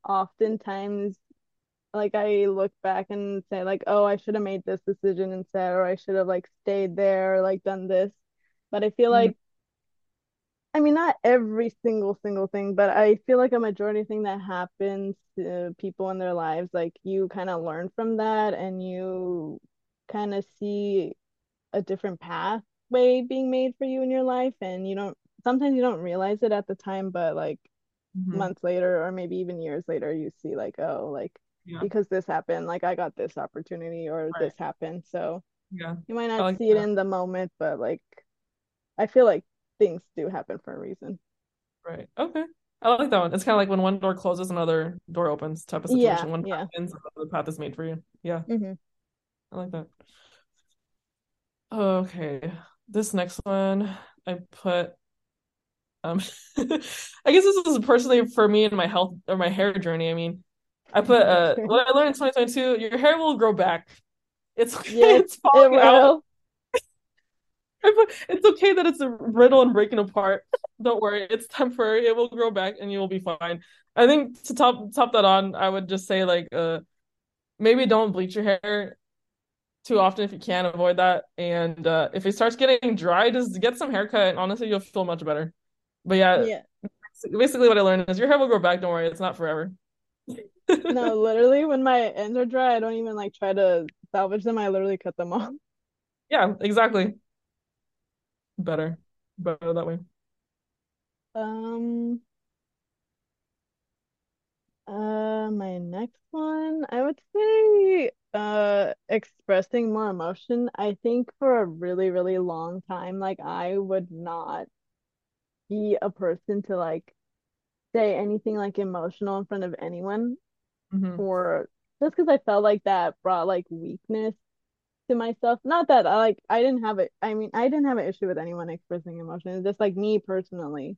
oftentimes like I look back and say like, oh, I should have made this decision instead, or I should have like stayed there or like done this. But I feel Mhm. like I mean, not every single single thing, but I feel like a majority thing that happens to people in their lives, like you kind of learn from that and you kind of see a different pathway being made for you in your life, and you don't sometimes you don't realize it at the time, but like Mhm. months later or maybe even years later, you see like, oh, like Yeah. because this happened, like I got this opportunity or Right. this happened. So Yeah. you might not like see it in the moment, but like I feel like things do happen for a reason. Right. Okay. I like that one. It's kind of like when one door closes, another door opens type of Yeah, situation. One yeah. path ends, another path is made for you. Yeah, hmm I like that. Okay. This next one I put um I guess this is personally for me and my health or my hair journey. I mean, I put uh what I learned in 2022, your hair will grow back. It's Yes, it's it out. Will. I put, it's okay that it's a brittle and breaking apart. Don't worry, it's temporary. It will grow back and you will be fine. I think to top top that on, I would just say like uh maybe don't bleach your hair too often if you can avoid that. And uh if it starts getting dry, just get some haircut and honestly you'll feel much better. But yeah, Yeah. basically what I learned is your hair will grow back, don't worry, it's not forever. No, literally, when my ends are dry, I don't even like try to salvage them. I literally cut them off. Yeah, exactly. Better. Better that way. Um, uh, my next one, I would say, uh, expressing more emotion. I think for a really, really long time, like I would not be a person to like say anything like emotional in front of anyone hmm or just because I felt like that brought like weakness to myself. Not that I like I didn't have it. I mean, I didn't have an issue with anyone expressing emotion. It's just like me personally.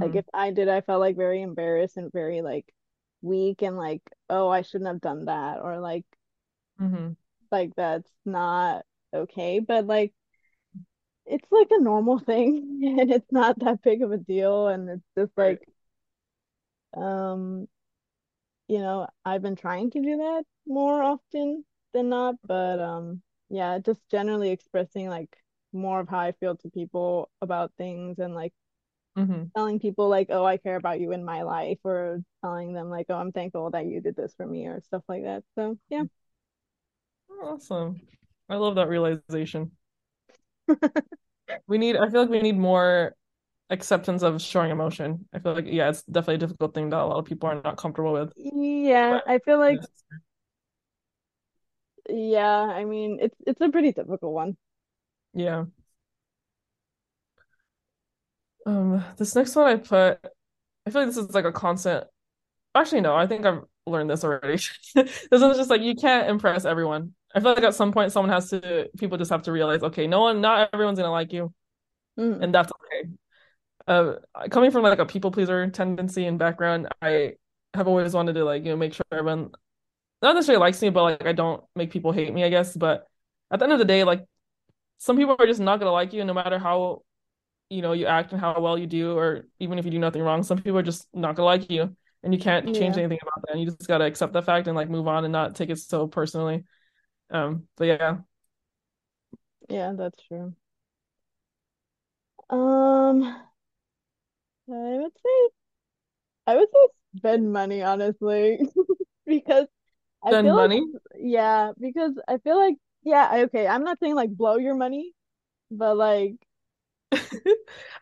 Like hmm if I did, I felt like very embarrassed and very like weak and like, oh, I shouldn't have done that or like hmm like that's not okay. But like it's like a normal thing and it's not that big of a deal and it's just like um you know, I've been trying to do that more often than not, but um yeah, just generally expressing like more of how I feel to people about things and like hmm telling people like, oh, I care about you in my life or telling them like, oh, I'm thankful that you did this for me or stuff like that. So yeah. Awesome. I love that realization. We need, I feel like we need more acceptance of showing emotion. I feel like, yeah, it's definitely a difficult thing that a lot of people are not comfortable with. Yeah, I feel like. Yeah, I mean it's it's a pretty difficult one. Yeah. Um, this next one I put, I feel like this is like a constant. Actually, no, I think I've learned this already. This is just like you can't impress everyone. I feel like at some point someone has to, people just have to realize, okay, no one, not everyone's gonna like you, Mm, and that's okay. Uh, coming from like a people pleaser tendency and background, I have always wanted to like, you know, make sure everyone not necessarily likes me, but like I don't make people hate me, I guess. But at the end of the day, like some people are just not gonna like you no matter how, you know, you act and how well you do, or even if you do nothing wrong, some people are just not gonna like you. and you can't change Yeah. anything about that. And you just gotta accept that fact and like move on and not take it so personally. Um, but yeah, Yeah, that's true. Um, I would say I would say spend money, honestly, because spend feel like money. yeah, because I feel like yeah, okay, I'm not saying like blow your money, but like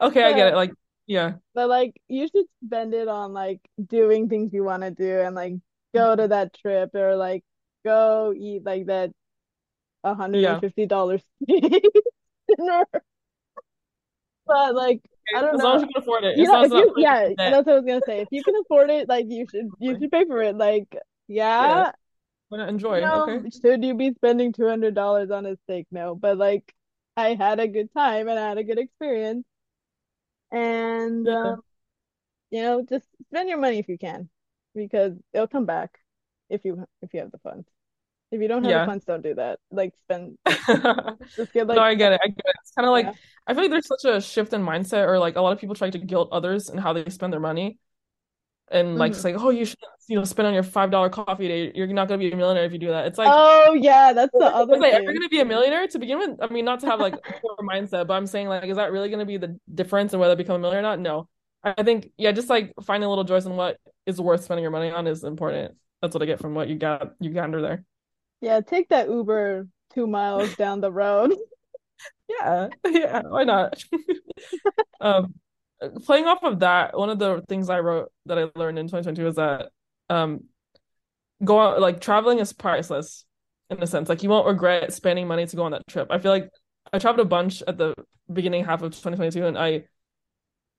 Okay, I get it. Like, yeah, but like you should spend it on like doing things you want to do and like go to mm-hmm. that trip or like go eat like that $150 dinner. But like I don't As long as you can afford it. You As know, long as if it's not you yeah, that's what I was gonna say. If you can afford it, like you should you should pay for it. Like, Yeah, yeah, why not you enjoy? know, Okay. should you be spending $200 on a steak? No, but like I had a good time and I had a good experience. And Yeah, um, you know, just spend your money if you can, because it'll come back if you if you have the funds. If you don't have the yeah. funds, don't do that. Like spend just get No, like I get it. I get it. It's kind of like yeah. I feel like there's such a shift in mindset, or like a lot of people try to guilt others and how they spend their money, and like hmm it's like, oh, you should, you know, spend on your five dollar coffee day. You're not gonna be a millionaire if you do that. It's like, Oh yeah, that's the other ever thing. gonna be a millionaire to begin with? I mean, not to have like a poor mindset, but I'm saying like, is that really gonna be the difference in whether I become a millionaire or not? No. I think yeah, just like finding a little joys in what is worth spending your money on is important. That's what I get from what you got you got under there. Yeah, take that Uber two miles down the road. Yeah, yeah, why not? Um, playing off of that, one of the things I wrote that I learned in 2022 is that um go out like traveling is priceless in a sense. Like you won't regret spending money to go on that trip. I feel like I traveled a bunch at the beginning half of 2022 and I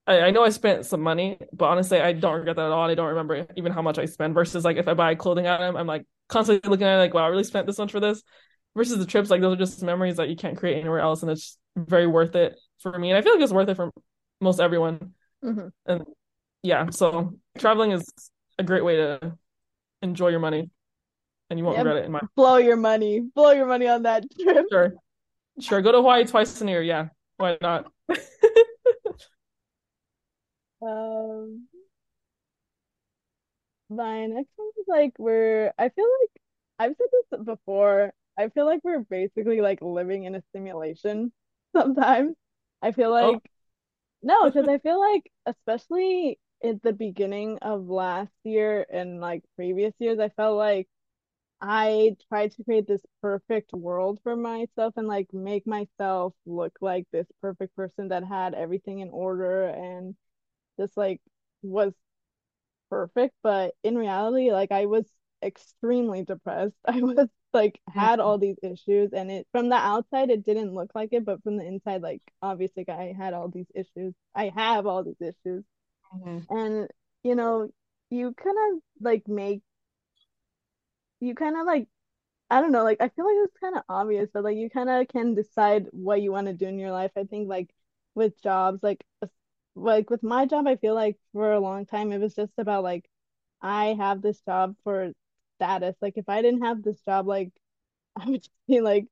I, know I spent some money, but honestly I don't regret that at all. I don't remember even how much I spent versus like if I buy a clothing item, I'm like constantly looking at it like, wow, I really spent this much for this. Versus the trips, like those are just memories that you can't create anywhere else, and it's very worth it for me. And I feel like it's worth it for most everyone. hmm And yeah, so traveling is a great way to enjoy your money and you won't Yeah, regret it in my blow your money. Blow your money on that trip. sure. Sure. Go to Hawaii twice a year. Yeah. Why not? Um, my next one is like we're I feel like I've said this before. I feel like we're basically like living in a simulation sometimes. I feel Oh, like no, because I feel like especially at the beginning of last year and like previous years, I felt like I tried to create this perfect world for myself and like make myself look like this perfect person that had everything in order and just like was perfect. But in reality, like I was extremely depressed. I was like had all these issues and it from the outside it didn't look like it, but from the inside, like obviously I had all these issues. I have all these issues. Mhm. And you know, you kind of like make you kind of like I don't know, like I feel like it's kind of obvious, but like you kind of can decide what you want to do in your life. I think like with jobs, like like with my job, I feel like for a long time it was just about like I have this job for status. Like if I didn't have this job, like I would just be like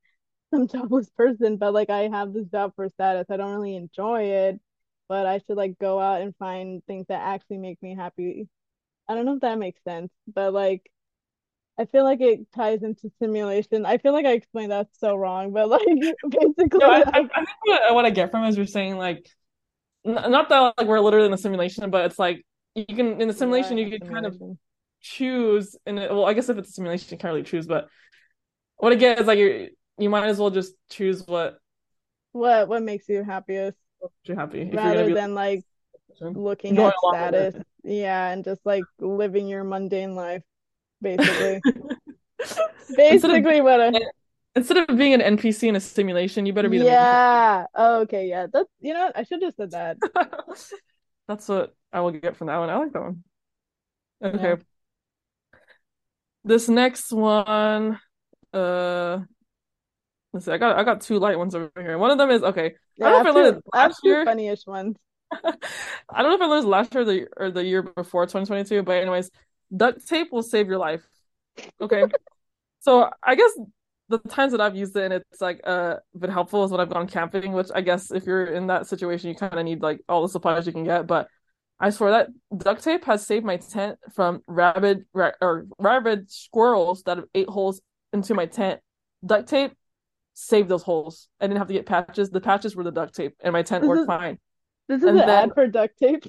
some jobless person, but like I have this job for status. I don't really enjoy it, but I should like go out and find things that actually make me happy. I don't know if that makes sense, but like I feel like it ties into simulation. I feel like I explained that so wrong, but like No, basically I, I I think what, what I get from is you're saying like n not that like we're literally in a simulation, but it's like you can in the simulation in you can kind of. Choose and it, well I guess if it's a simulation you can't really choose, but what I get is like you you might as well just choose what What what makes you happiest you happy if you're gonna rather be than like like, looking at status. Yeah, and just like living your mundane life, basically. Instead of Basically what I instead of being an NPC in a simulation, you better be the Yeah. Oh, okay, yeah. That's you know what? I should have said that. That's what I will get from that one. I like that one. Yeah. This next one, uh, let's see. I got I got two light ones over here. One of them is okay. I Yeah, I don't know if I learned two this I have last year. funny-ish ones. I don't know if I learned last year or the or the year before 2022, but anyways, duct tape will save your life. Okay. So I guess the times that I've used it and it's like uh been helpful is when I've gone camping, which I guess if you're in that situation, you kind of need like all the supplies you can get. But I swear that duct tape has saved my tent from rabid ra or rabid squirrels that have ate holes into my tent. Duct tape saved those holes. I didn't have to get patches. The patches were the duct tape, and my tent This worked is fine. this is And an then ad for duct tape.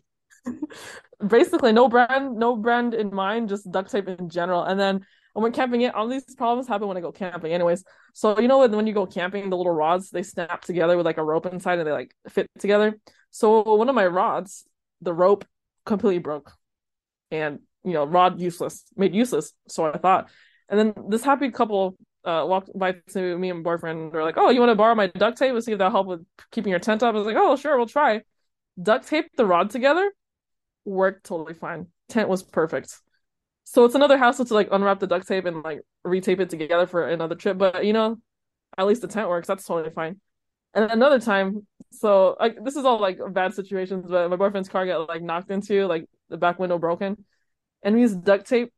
basically no brand, no brand in mind, just duct tape in general. And then when we're camping it, all these problems happen when I go camping. Anyways, so you know when when you go camping, the little rods they snap together with like a rope inside and they like fit together. So one of my rods, the rope completely broke. And you know, rod useless, made useless. So I thought. And then this happy couple uh walked by to me and boyfriend. They're like, "Oh, you want to borrow my duct tape and see if that'll help with keeping your tent up?" I was like, "Oh, sure, we'll try." Duct tape the rod together, worked totally fine. Tent was perfect. So it's another hassle to like unwrap the duct tape and like retape it together for another trip. But you know, at least the tent works. That's totally fine. And another time, so like this is all like bad situations, but my boyfriend's car got like knocked into, like the back window broken, and we used duct tape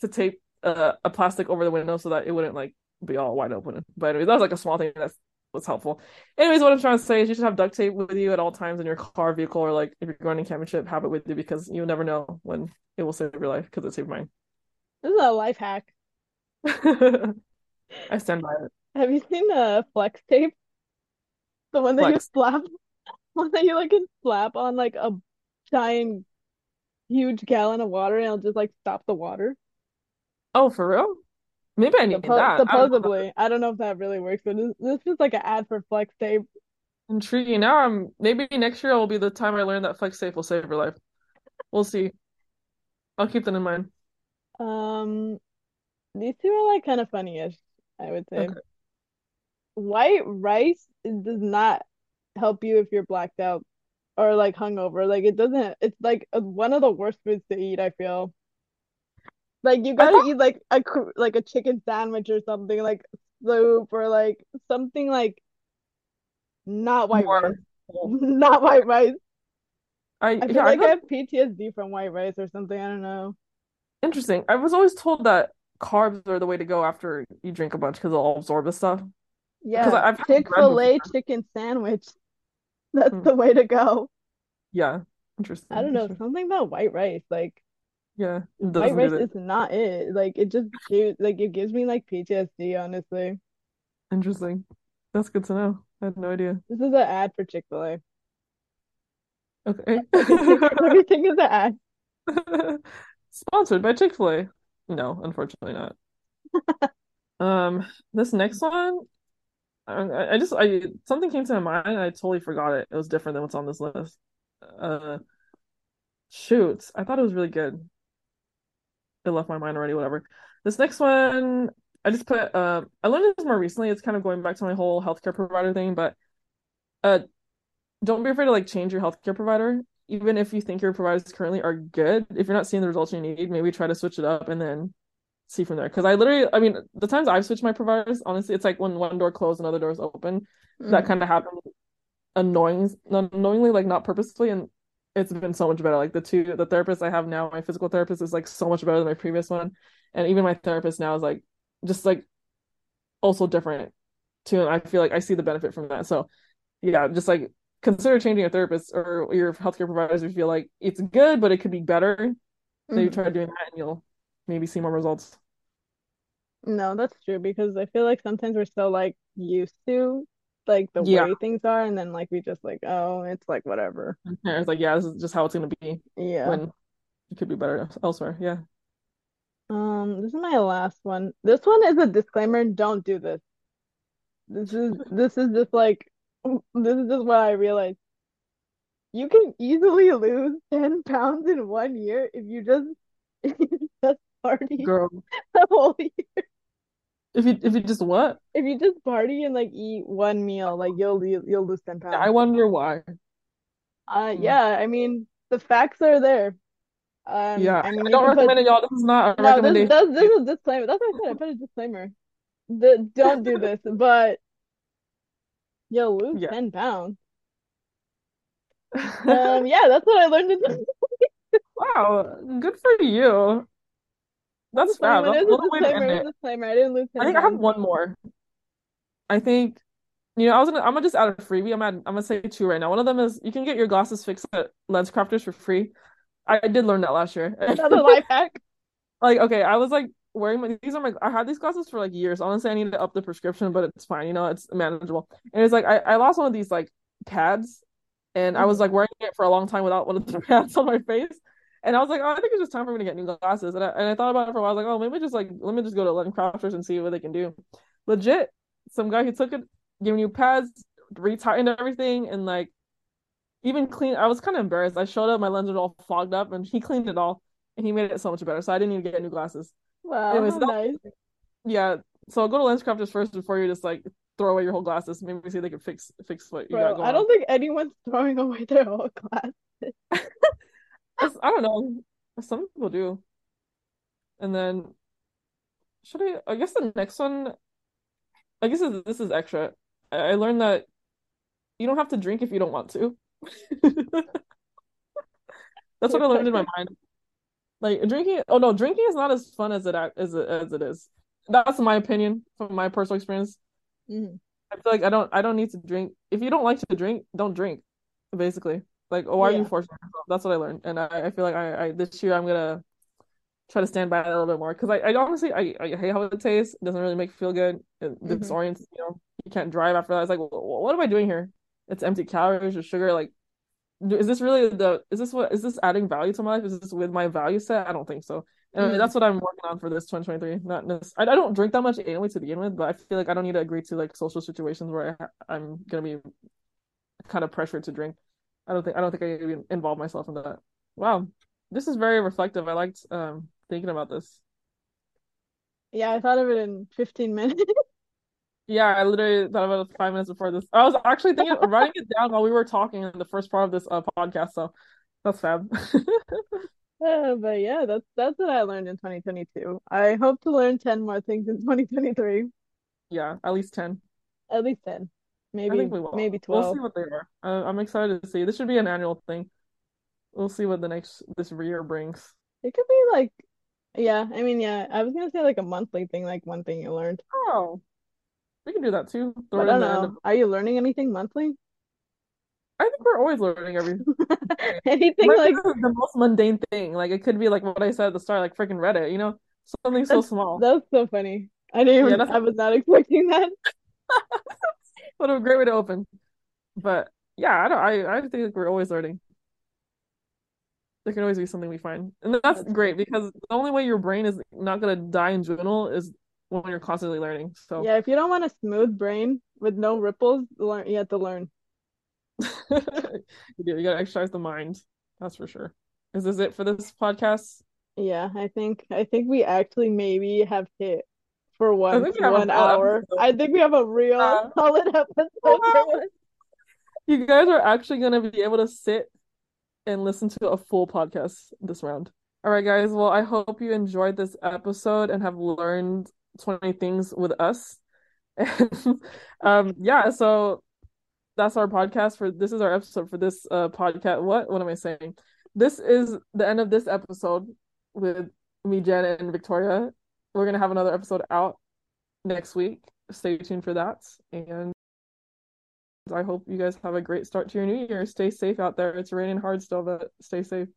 to tape uh, a plastic over the window so that it wouldn't like be all wide open. But anyways, that was like a small thing that was helpful. Anyways, what I'm trying to say is you should have duct tape with you at all times in your car, vehicle, or like if you're going on camping trip, have it with you because you never know when it will save your life because it saved mine. This is a life hack. I stand by it. Have you seen uh flex tape? The one that you slap, one that you like can slap on like a giant, huge gallon of water and it'll just like stop the water. Oh, for real? Maybe I need Suppo that. I don't supposedly, I don't know if that really works, but this, this is like an ad for flex tape. Intriguing. Now I'm maybe next year will be the time I learn that flex safe will save your life. We'll see. I'll keep that in mind. Um, these two are like kind of funny-ish, I would say. Okay. White rice does not help you if you're blacked out or like hungover. Like it doesn't, it's like one of the worst foods to eat, I feel. Like you gotta eat like a like a chicken sandwich or something, like soup or like something like not white rice. more. full. Not white rice. I I feel yeah, like I have PTSD from white rice or something. I don't know. interesting. I was always told that carbs are the way to go after you drink a bunch because they'll absorb the stuff. Yeah, I've had bread Chick-fil-A before. chicken sandwich. That's Hmm. the way to go. Yeah, interesting. I don't know, something about white rice. Like Yeah, white rice that. is not it. Like it just gives like it gives me like PTSD, honestly. Interesting. That's good to know. I had no idea. This is an ad for Chick-fil-A. Okay. Everything everything is an ad. Sponsored by Chick-fil-A. No, unfortunately not. Um, this next one, I, I just I something came to my mind. I totally forgot it. It was different than what's on this list. Uh, shoot, I thought it was really good. It left my mind already. Whatever. This next one, I just put. Um, I learned this more recently. It's kind of going back to my whole healthcare provider thing, but uh, don't be afraid to like change your healthcare provider. Even if you think your providers currently are good, if you're not seeing the results you need, maybe try to switch it up and then see from there. Because I literally, I mean, the times I've switched my providers, honestly, it's like when one door closed and other doors open. That Mm. kind of happened annoying, unknowingly, like not purposefully, and it's been so much better. Like the two, the therapist I have now, my physical therapist is like so much better than my previous one, and even my therapist now is like just like also different too. And I feel like I see the benefit from that. So yeah, just like consider changing your therapist or your healthcare providers if you feel like it's good, but it could be better. Maybe Mhm. try doing that and you'll maybe see more results. No, that's true because I feel like sometimes we're so like used to like the Yeah. way things are and then like we just like, oh, it's like whatever. It's like, yeah, this is just how it's gonna be Yeah. when it could be better elsewhere. Yeah. Um, this is my last one. This one is a disclaimer, don't do this. This is this is just like this is just what I realized. You can easily lose 10 pounds in one year if you just if you just party Girl, the whole year. If you if you just what? If you just party and like eat one meal, like you'll you'll, lose 10 pounds. I wonder why. Uh Hmm. yeah, I mean the facts are there. Um, Yeah, I mean I don't can put recommend it, y'all. This is not a no, this recommendation. does this is a disclaimer. That's what I said. I put a disclaimer. The don't do this, but you'll lose Yeah. 10 pounds. Um, yeah, that's what I learned Wow, good for you. That's disclaimer. That's a way to end. It. disclaimer. I didn't lose I 10 think I have one more. I think You know, I was gonna I'm gonna just add a freebie. I'm at I'm gonna say two right now. One of them is you can get your glasses fixed at LensCrafters for free. I, I did learn that last year. Another life hack. Like, okay, I was like wearing my these are my I had these glasses for like years. Honestly, I need to up the prescription, but it's fine, you know, it's manageable. And it's like I, I lost one of these like pads and I was Mhm. like wearing it for a long time without one of the pads on my face. And I was like, oh, I think it's just time for me to get new glasses. And I, and I thought about it for a while. I was like, oh, maybe just like let me just go to LensCrafters and see what they can do. Legit, some guy who took it, giving you pads, retightened everything, and like even clean. I was kind of embarrassed. I showed up, my lens was all fogged up, and he cleaned it all, and he made it so much better. So I didn't even get new glasses. Wow, Anyways, that, nice. yeah. So I'll go to Lens Crafters first before you just like throw away your whole glasses. Maybe see if they can fix fix what you got Bro, going I don't on. think anyone's throwing away their whole class. It's- I don't know. Some people do. And then should I? I guess the next one. I guess this this is extra. I, learned that you don't have to drink if you don't want to. That's what I learned in my mind. Like drinking. Oh no, drinking is not as fun as it as it as it is. That's my opinion from my personal experience. Mhm. I feel like I don't I don't need to drink. If you don't like to drink, don't drink. Basically, like why are you forcing yourself? That's what I learned, and I, I feel like I, I this year I'm gonna try to stand by it a little bit more because I, I honestly I, I hate how it tastes. It doesn't really make me feel good. It Mhm. disorients. You know, you can't drive after that. It's like, wh- what am I doing here? It's empty calories or sugar. Like, is this really the? Is this what? Is this adding value to my life? Is this with my value set? I don't think so. Anyway, Mhm. that's what I'm working on for this 2023. Not this. I, I don't drink that much anyway to begin with, but I feel like I don't need to agree to like social situations where I, I'm gonna be kind of pressured to drink. I don't think I don't think I even involve myself in that. Wow, this is very reflective. I liked um thinking about this. Yeah, I thought of it in 15 minutes. Yeah, I literally thought about it five minutes before this. I was actually thinking writing it down while we were talking in the first part of this uh, podcast. So that's fab. Uh, but yeah, that's that's what I learned in 2022. I hope to learn 10 more things in 2023. Yeah, at least 10. At least 10. Maybe think we will. maybe We'll see what they are. Uh, I'm excited to see. This should be an annual thing. We'll see what the next this year brings. It could be like yeah, I mean yeah, I was gonna say like a monthly thing, like one thing you learned. Oh, we can do that too. Throw I don't end of. know. Are you learning anything monthly? I think we're always learning everything. Anything Like, like the most mundane thing. Like it could be like what I said at the start, like freaking Reddit, you know? Something so small. that's so funny. I didn't even that's I was not expecting that. what a great way to open. But yeah, I don't I, I think we're always learning. There can always be something we find. And that's That's great because the only way your brain is not gonna die in general is when you're constantly learning. So Yeah, if you don't want a smooth brain with no ripples, learn you have to learn. you do, you gotta exercise the mind. That's for sure. Is this it for this podcast? Yeah, I think I think we actually maybe have hit for I once think we have a one hour. I think we have a real Yeah. solid episode. You guys are actually gonna be able to sit and listen to a full podcast this round. All right, guys. Well, I hope you enjoyed this episode and have learned 20 things with us. And um, yeah, so that's our podcast for this is our episode for this uh podcast. What what am I saying? This is the end of this episode with me, Janet, and Victoria. We're gonna have another episode out next week. Stay tuned for that. And I hope you guys have a great start to your new year. Stay safe out there. It's raining hard still, but stay safe.